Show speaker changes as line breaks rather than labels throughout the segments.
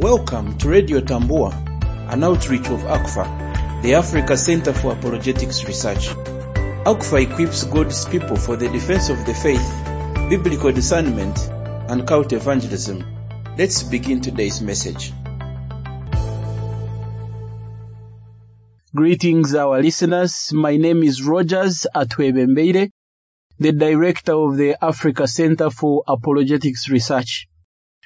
Welcome to Radio Tambua, an outreach of ACFA, the Africa Center for Apologetics Research. ACFA equips God's people for the defense of the faith, biblical discernment, and cult evangelism. Let's begin today's message.
Greetings, our listeners. My name is Rogers Atwebembeire, the director of the Africa Center for Apologetics Research.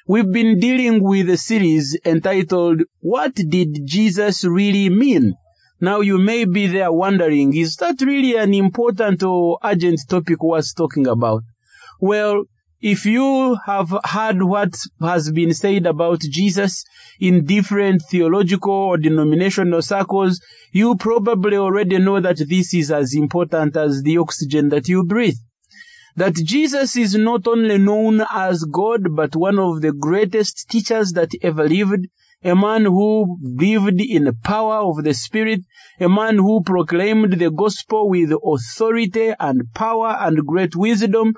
We've been dealing with a series entitled, What Did Jesus Really Mean? Now you may be there wondering, is that really an important or urgent topic worth talking about? Well, if you have heard what has been said about Jesus in different theological or denominational circles, you probably already know that this is as important as the oxygen that you breathe. That Jesus is not only known as God, but one of the greatest teachers that ever lived, a man who lived in the power of the Spirit, a man who proclaimed the gospel with authority and power and great wisdom,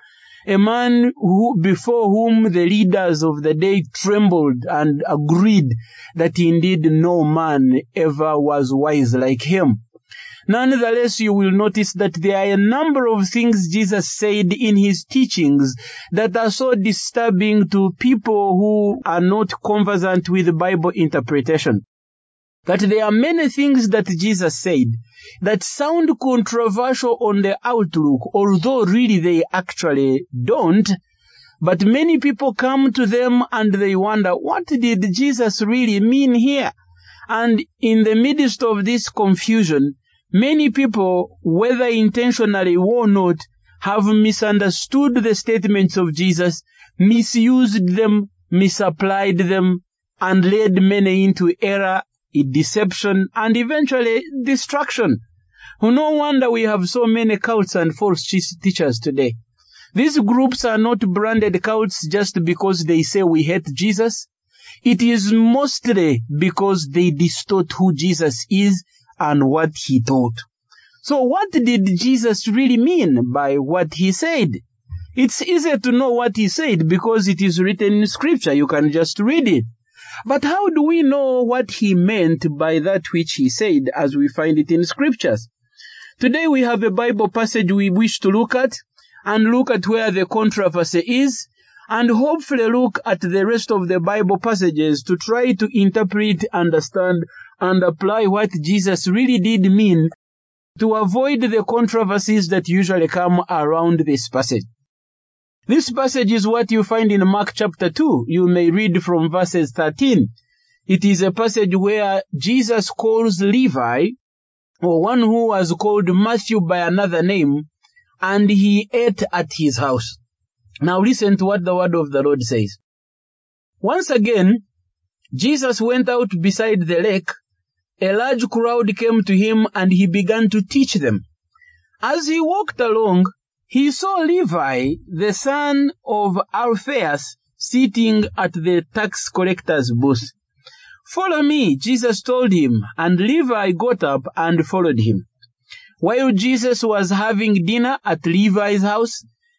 a man who, before whom the leaders of the day trembled and agreed that indeed no man ever was wise like him. Nonetheless, you will notice that there are a number of things Jesus said in his teachings that are so disturbing to people who are not conversant with Bible interpretation. That there are many things that Jesus said that sound controversial on the outlook, although really they actually don't. But many people come to them and they wonder, what did Jesus really mean here? And in the midst of this confusion, Many people, whether intentionally or not, have misunderstood the statements of Jesus, misused them, misapplied them, and led many into error, deception, and eventually destruction. No wonder we have so many cults and false teachers today. These groups are not branded cults just because they say we hate Jesus. It is mostly because they distort who Jesus is and what he taught. So what did Jesus really mean by what he said? It's easy to know what he said because it is written in scripture. You can just read it. But how do we know what he meant by that which he said as we find it in scriptures? Today we have a Bible passage we wish to look at and look at where the controversy is and hopefully look at the rest of the Bible passages to try to interpret, understand, and apply what Jesus really did mean to avoid the controversies that usually come around this passage. This passage is what you find in Mark chapter 2. You may read from verses 13. It is a passage where Jesus calls Levi, or one who was called Matthew by another name, and he ate at his house. Now listen to what the word of the Lord says. Once again, Jesus went out beside the lake a large crowd came to him and he began to teach them. As he walked along, he saw Levi, the son of Alphaeus, sitting at the tax collector's booth. Follow me, Jesus told him, and Levi got up and followed him. While Jesus was having dinner at Levi's house,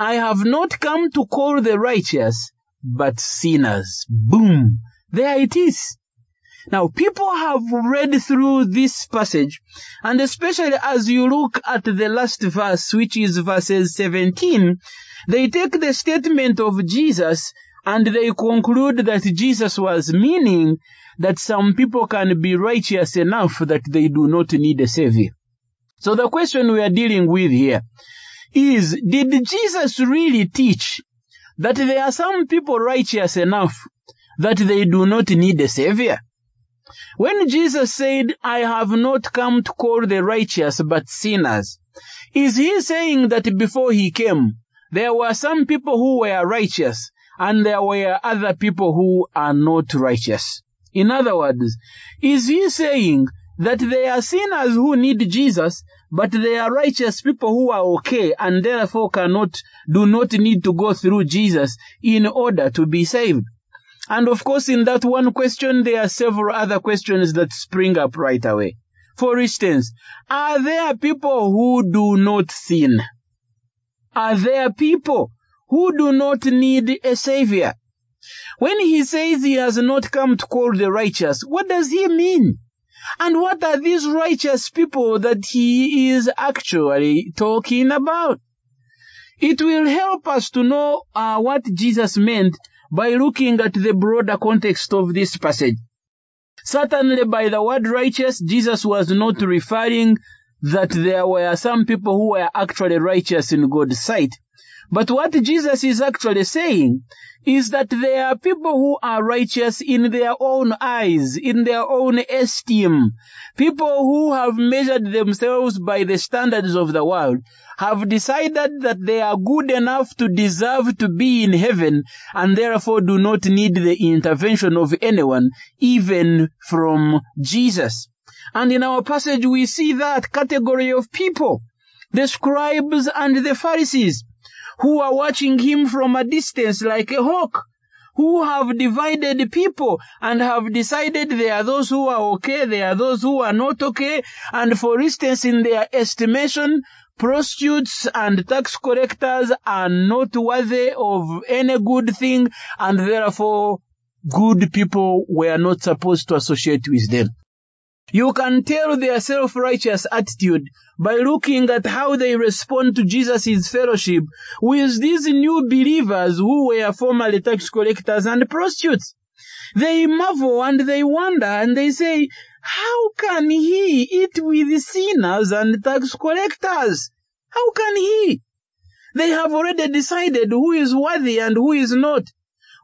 I have not come to call the righteous, but sinners. Boom! There it is. Now, people have read through this passage, and especially as you look at the last verse, which is verses 17, they take the statement of Jesus and they conclude that Jesus was meaning that some people can be righteous enough that they do not need a savior. So the question we are dealing with here is, did Jesus really teach that there are some people righteous enough that they do not need a savior? When Jesus said, I have not come to call the righteous but sinners, is he saying that before he came, there were some people who were righteous and there were other people who are not righteous? In other words, is he saying that they are sinners who need Jesus, but they are righteous people who are okay and therefore cannot, do not need to go through Jesus in order to be saved? And of course, in that one question, there are several other questions that spring up right away. For instance, are there people who do not sin? Are there people who do not need a savior? When he says he has not come to call the righteous, what does he mean? And what are these righteous people that he is actually talking about? It will help us to know uh, what Jesus meant by looking at the broader context of this passage. Certainly by the word righteous, Jesus was not referring that there were some people who were actually righteous in God's sight. But what Jesus is actually saying is that there are people who are righteous in their own eyes, in their own esteem. People who have measured themselves by the standards of the world have decided that they are good enough to deserve to be in heaven and therefore do not need the intervention of anyone, even from Jesus. And in our passage, we see that category of people, the scribes and the Pharisees, who are watching him from a distance like a hawk, who have divided people and have decided there are those who are okay, there are those who are not okay, and for instance, in their estimation, prostitutes and tax collectors are not worthy of any good thing, and therefore good people were not supposed to associate with them. You can tell their self-righteous attitude by looking at how they respond to Jesus' fellowship with these new believers who were formerly tax collectors and prostitutes. They marvel and they wonder and they say, how can he eat with sinners and tax collectors? How can he? They have already decided who is worthy and who is not,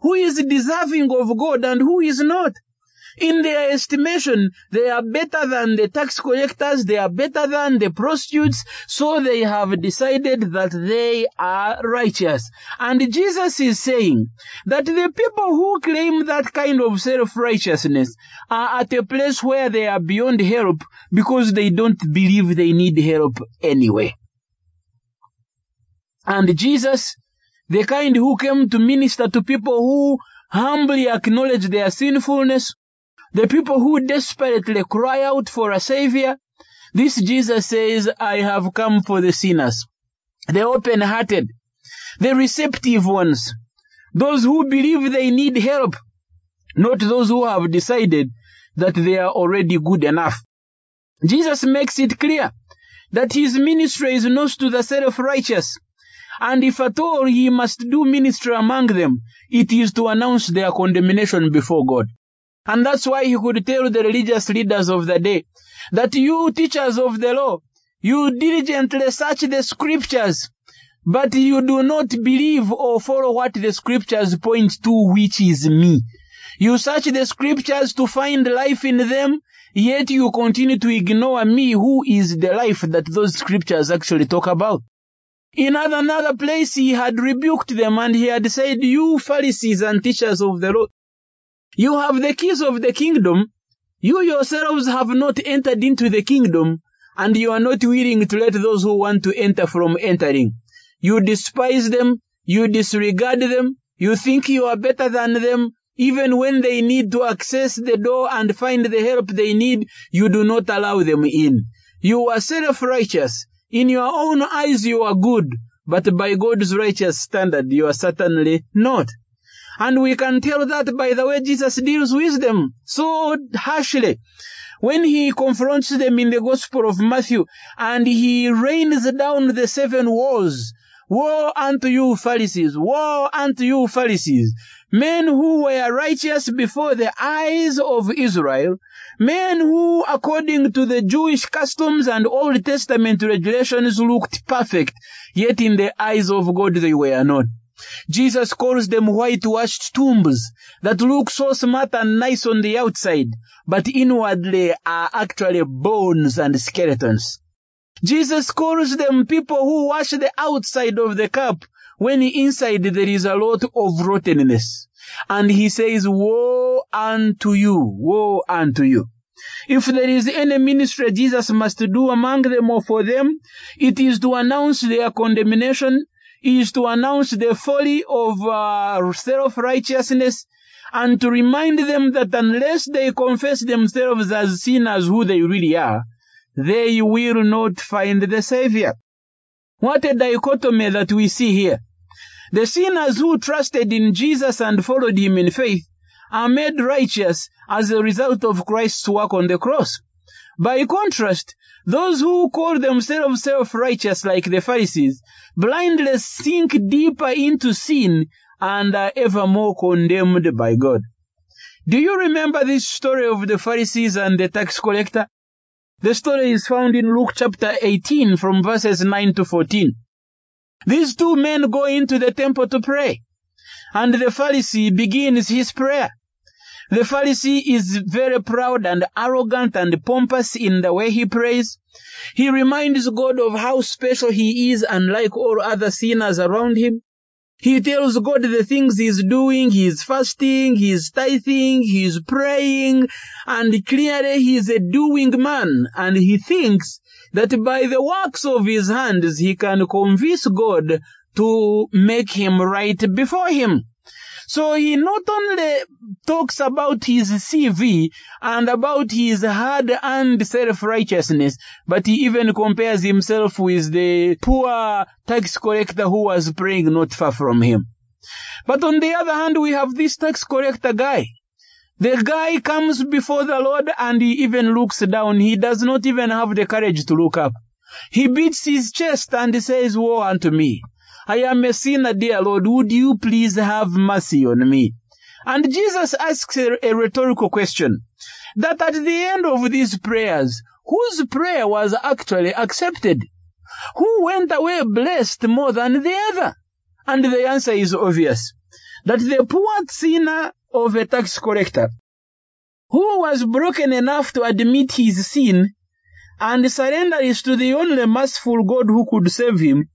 who is deserving of God and who is not. In their estimation, they are better than the tax collectors, they are better than the prostitutes, so they have decided that they are righteous. And Jesus is saying that the people who claim that kind of self-righteousness are at a place where they are beyond help because they don't believe they need help anyway. And Jesus, the kind who came to minister to people who humbly acknowledge their sinfulness, the people who desperately cry out for a savior, this Jesus says, I have come for the sinners, the open-hearted, the receptive ones, those who believe they need help, not those who have decided that they are already good enough. Jesus makes it clear that his ministry is not to the self-righteous, and if at all he must do ministry among them, it is to announce their condemnation before God. And that's why he could tell the religious leaders of the day that you teachers of the law, you diligently search the scriptures, but you do not believe or follow what the scriptures point to, which is me. You search the scriptures to find life in them, yet you continue to ignore me, who is the life that those scriptures actually talk about. In another place, he had rebuked them and he had said, You Pharisees and teachers of the law, you have the keys of the kingdom. You yourselves have not entered into the kingdom, and you are not willing to let those who want to enter from entering. You despise them, you disregard them, you think you are better than them, even when they need to access the door and find the help they need, you do not allow them in. You are self-righteous. In your own eyes you are good, but by God's righteous standard you are certainly not. And we can tell that by the way Jesus deals with them so harshly. When he confronts them in the Gospel of Matthew and he rains down the seven woes. Woe unto you Pharisees! Woe unto you Pharisees! Men who were righteous before the eyes of Israel, men who according to the Jewish customs and Old Testament regulations looked perfect, yet in the eyes of God they were not. Jesus calls them whitewashed tombs that look so smart and nice on the outside, but inwardly are actually bones and skeletons. Jesus calls them people who wash the outside of the cup when inside there is a lot of rottenness. And he says, Woe unto you, woe unto you. If there is any ministry Jesus must do among them or for them, it is to announce their condemnation, is to announce the folly of uh, self-righteousness, and to remind them that unless they confess themselves as sinners who they really are, they will not find the Savior. What a dichotomy that we see here. The sinners who trusted in Jesus and followed him in faith are made righteous as a result of Christ's work on the cross. By contrast, those who call themselves self-righteous like the Pharisees blindly sink deeper into sin and are ever more condemned by God. Do you remember this story of the Pharisees and the tax collector? The story is found in Luke chapter 18 from verses 9 to 14. These two men go into the temple to pray, and the Pharisee begins his prayer. The Pharisee is very proud and arrogant and pompous in the way he prays. He reminds God of how special he is unlike all other sinners around him. He tells God the things he's doing, he's fasting, he's tithing, he's praying, and clearly he's a doing man, and he thinks that by the works of his hands he can convince God to make him right before him. So he not only talks about his CV and about his hard-earned self-righteousness, but he even compares himself with the poor tax collector who was praying not far from him. But on the other hand, we have this tax collector guy. The guy comes before the Lord and he even looks down. He does not even have the courage to look up. He beats his chest and says, Woe unto me. I am a sinner, dear Lord. Would you please have mercy on me? And Jesus asks a, a rhetorical question that at the end of these prayers, whose prayer was actually accepted? Who went away blessed more than the other? And the answer is obvious that the poor sinner of a tax collector who was broken enough to admit his sin and surrender it to the only merciful God who could save him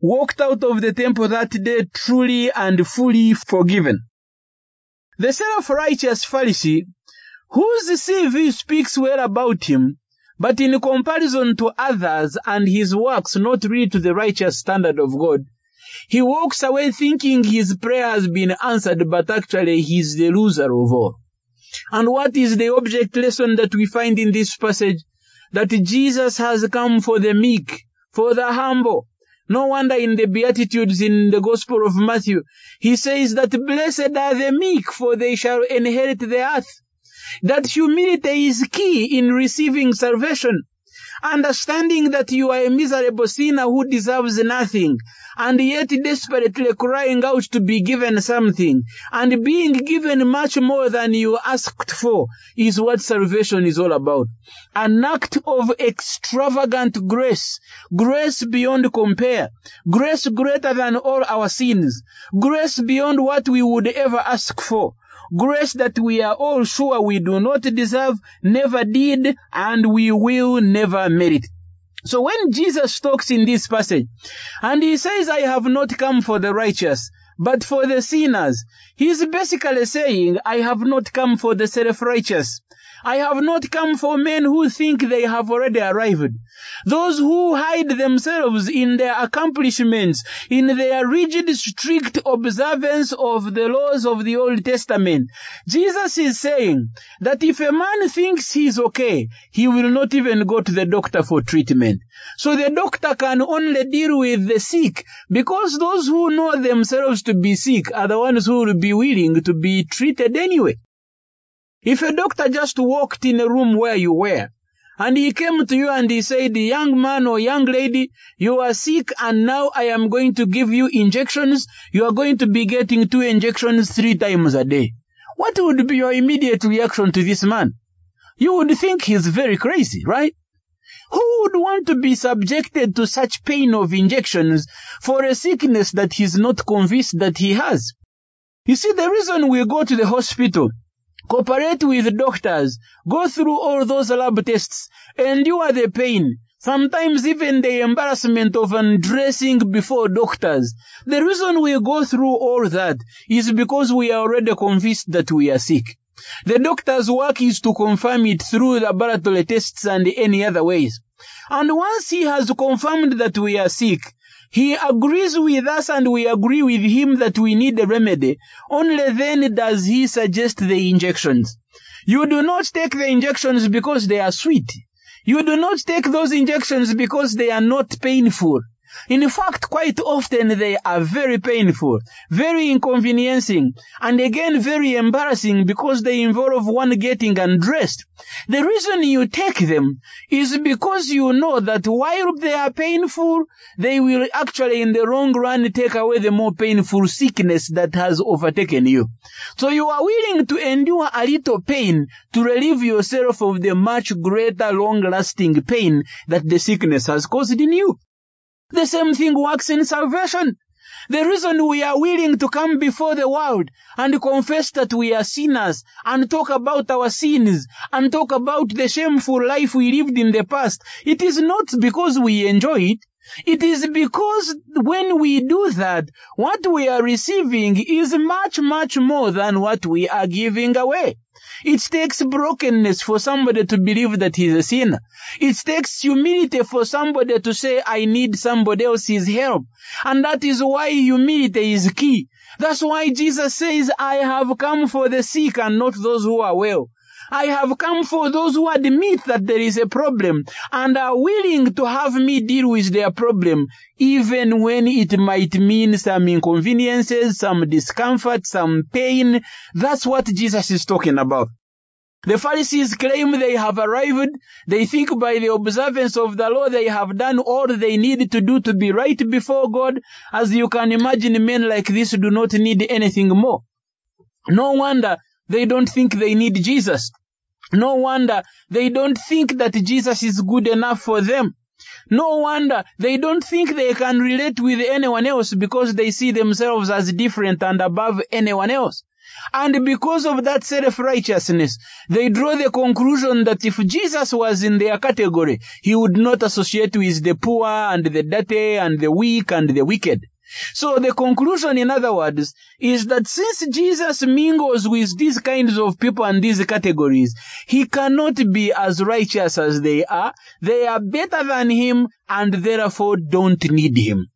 walked out of the temple that day truly and fully forgiven. The self-righteous Pharisee, whose CV speaks well about him, but in comparison to others and his works not really to the righteous standard of God, he walks away thinking his prayer has been answered, but actually he's the loser of all. And what is the object lesson that we find in this passage? That Jesus has come for the meek, for the humble, no wonder in the Beatitudes in the Gospel of Matthew, he says that blessed are the meek, for they shall inherit the earth. That humility is key in receiving salvation. Understanding that you are a miserable sinner who deserves nothing, and yet desperately crying out to be given something, and being given much more than you asked for, is what salvation is all about. An act of extravagant grace, grace beyond compare, grace greater than all our sins, grace beyond what we would ever ask for, grace that we are all sure we do not deserve, never did, and we will never merit. So when Jesus talks in this passage, and he says, I have not come for the righteous, but for the sinners, he is basically saying, I have not come for the self-righteous. I have not come for men who think they have already arrived. Those who hide themselves in their accomplishments, in their rigid, strict observance of the laws of the Old Testament. Jesus is saying that if a man thinks he's okay, he will not even go to the doctor for treatment. So the doctor can only deal with the sick because those who know themselves to be sick are the ones who will be willing to be treated anyway. If a doctor just walked in a room where you were, and he came to you and he said, young man or young lady, you are sick and now I am going to give you injections. You are going to be getting two injections three times a day. What would be your immediate reaction to this man? You would think he's very crazy, right? Who would want to be subjected to such pain of injections for a sickness that he's not convinced that he has? You see, the reason we go to the hospital cooperate with doctors, go through all those lab tests, endure the pain, Sometimes even the embarrassment of undressing before doctors. The reason we go through all that is because we are already convinced that we are sick. The doctor's work is to confirm it through laboratory tests and any other ways. And once he has confirmed that we are sick, he agrees with us and we agree with him that we need a remedy. Only then does he suggest the injections. You do not take the injections because they are sweet. You do not take those injections because they are not painful. In fact, quite often they are very painful, very inconveniencing, and again very embarrassing because they involve one getting undressed. The reason you take them is because you know that while they are painful, they will actually in the long run take away the more painful sickness that has overtaken you. So you are willing to endure a little pain to relieve yourself of the much greater long lasting pain that the sickness has caused in you. The same thing works in salvation. The reason we are willing to come before the world and confess that we are sinners and talk about our sins and talk about the shameful life we lived in the past, it is not because we enjoy it. It is because when we do that, what we are receiving is much, much more than what we are giving away. It takes brokenness for somebody to believe that he's a sinner. It takes humility for somebody to say, I need somebody else's help. And that is why humility is key. That's why Jesus says, I have come for the sick and not those who are well. I have come for those who admit that there is a problem and are willing to have me deal with their problem, even when it might mean some inconveniences, some discomfort, some pain. That's what Jesus is talking about. The Pharisees claim they have arrived. They think by the observance of the law they have done all they need to do to be right before God. As you can imagine, men like this do not need anything more. No wonder they don't think they need Jesus. No wonder they don't think that Jesus is good enough for them. No wonder they don't think they can relate with anyone else because they see themselves as different and above anyone else. And because of that self-righteousness, they draw the conclusion that if Jesus was in their category, he would not associate with the poor and the dirty and the weak and the wicked. So the conclusion, in other words, is that since Jesus mingles with these kinds of people and these categories, he cannot be as righteous as they are. They are better than him and therefore don't need him.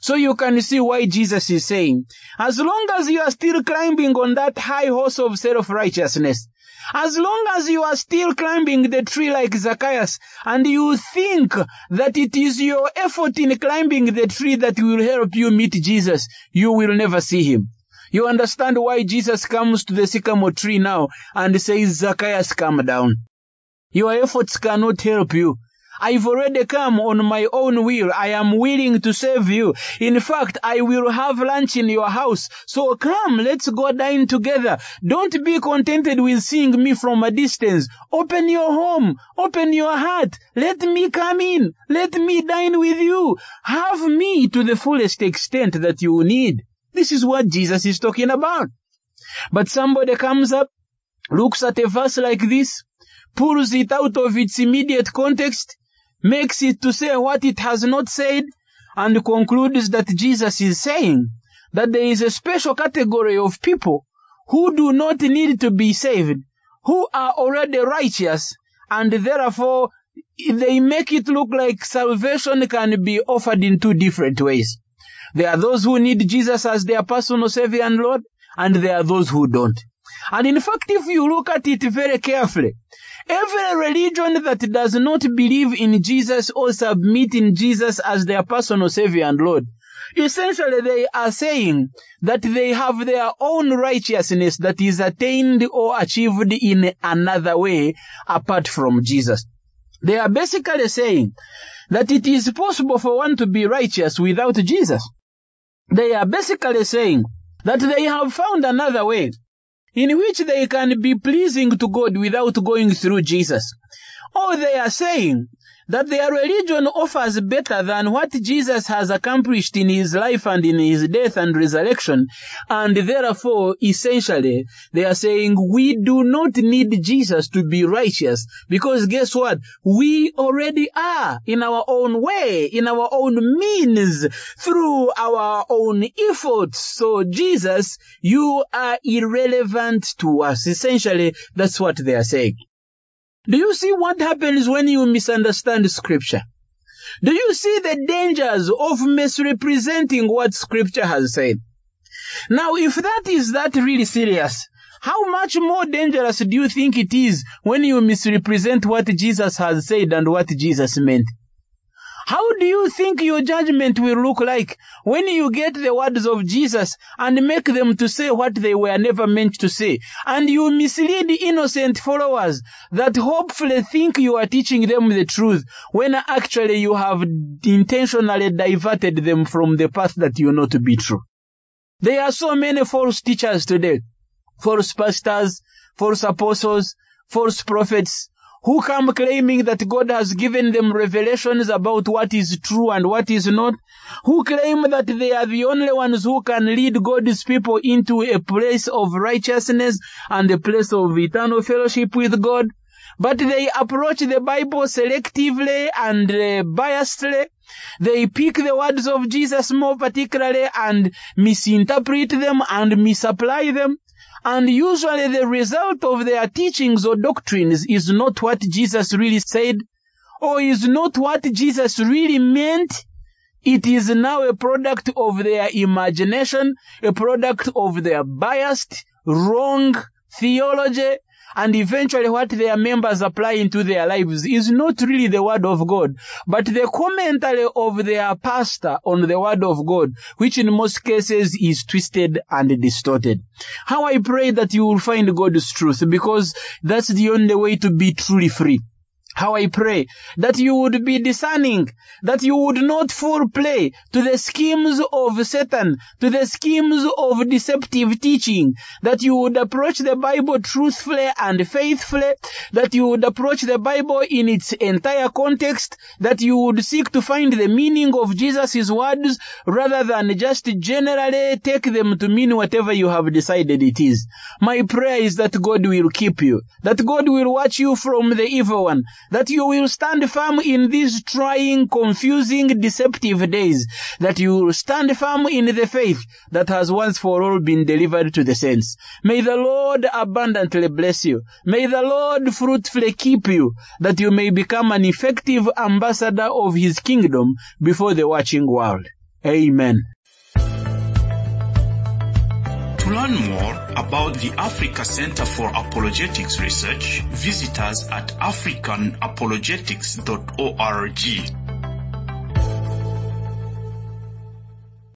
So you can see why Jesus is saying, as long as you are still climbing on that high horse of self-righteousness, as long as you are still climbing the tree like Zacchaeus and you think that it is your effort in climbing the tree that will help you meet Jesus, you will never see him. You understand why Jesus comes to the sycamore tree now and says, Zacchaeus, come down. Your efforts cannot help you. I've already come on my own will. I am willing to save you. In fact, I will have lunch in your house. So come, let's go dine together. Don't be contented with seeing me from a distance. Open your home. Open your heart. Let me come in. Let me dine with you. Have me to the fullest extent that you need. This is what Jesus is talking about. But somebody comes up, looks at a verse like this, pulls it out of its immediate context, makes it to say what it has not said, and concludes that Jesus is saying that there is a special category of people who do not need to be saved, who are already righteous, and therefore they make it look like salvation can be offered in two different ways. There are those who need Jesus as their personal Savior and Lord, and there are those who don't. And in fact, if you look at it very carefully, every religion that does not believe in Jesus or submit in Jesus as their personal Savior and Lord, essentially they are saying that they have their own righteousness that is attained or achieved in another way apart from Jesus. They are basically saying that it is possible for one to be righteous without Jesus. They are basically saying that they have found another way in which they can be pleasing to God without going through Jesus. Or they are saying that their religion offers better than what Jesus has accomplished in his life and in his death and resurrection. And therefore, essentially, they are saying we do not need Jesus to be righteous because guess what? We already are in our own way, in our own means, through our own efforts. So Jesus, you are irrelevant to us. Essentially, that's what they are saying. Do you see what happens when you misunderstand scripture? Do you see the dangers of misrepresenting what scripture has said? Now, if that is that really serious, how much more dangerous do you think it is when you misrepresent what Jesus has said and what Jesus meant? How do you think your judgment will look like when you get the words of Jesus and make them to say what they were never meant to say? And you mislead innocent followers that hopefully think you are teaching them the truth when actually you have intentionally diverted them from the path that you know to be true. There are so many false teachers today, false pastors, false apostles, false prophets, who come claiming that God has given them revelations about what is true and what is not, who claim that they are the only ones who can lead God's people into a place of righteousness and a place of eternal fellowship with God. But they approach the Bible selectively and uh, biasedly. They pick the words of Jesus more particularly and misinterpret them and misapply them. And usually the result of their teachings or doctrines is not what Jesus really said or is not what Jesus really meant. It is now a product of their imagination, a product of their biased, wrong theology, and eventually what their members apply into their lives is not really the word of God, but the commentary of their pastor on the word of God, which in most cases is twisted and distorted. How I pray that you will find God's truth because that's the only way to be truly free. How I pray. That you would be discerning, that you would not fall prey to the schemes of Satan, to the schemes of deceptive teaching, that you would approach the Bible truthfully and faithfully, that you would approach the Bible in its entire context, that you would seek to find the meaning of Jesus' words rather than just generally take them to mean whatever you have decided it is. My prayer is that God will keep you, that God will watch you from the evil one, that you will stand firm in these trying, confusing, deceptive days, that you will stand firm in the faith that has once for all been delivered to the saints. May the Lord abundantly bless you. May the Lord fruitfully keep you, that you may become an effective ambassador of his kingdom before the watching world. Amen.
To learn more about the Africa Center for Apologetics Research, visit us at africanapologetics.org.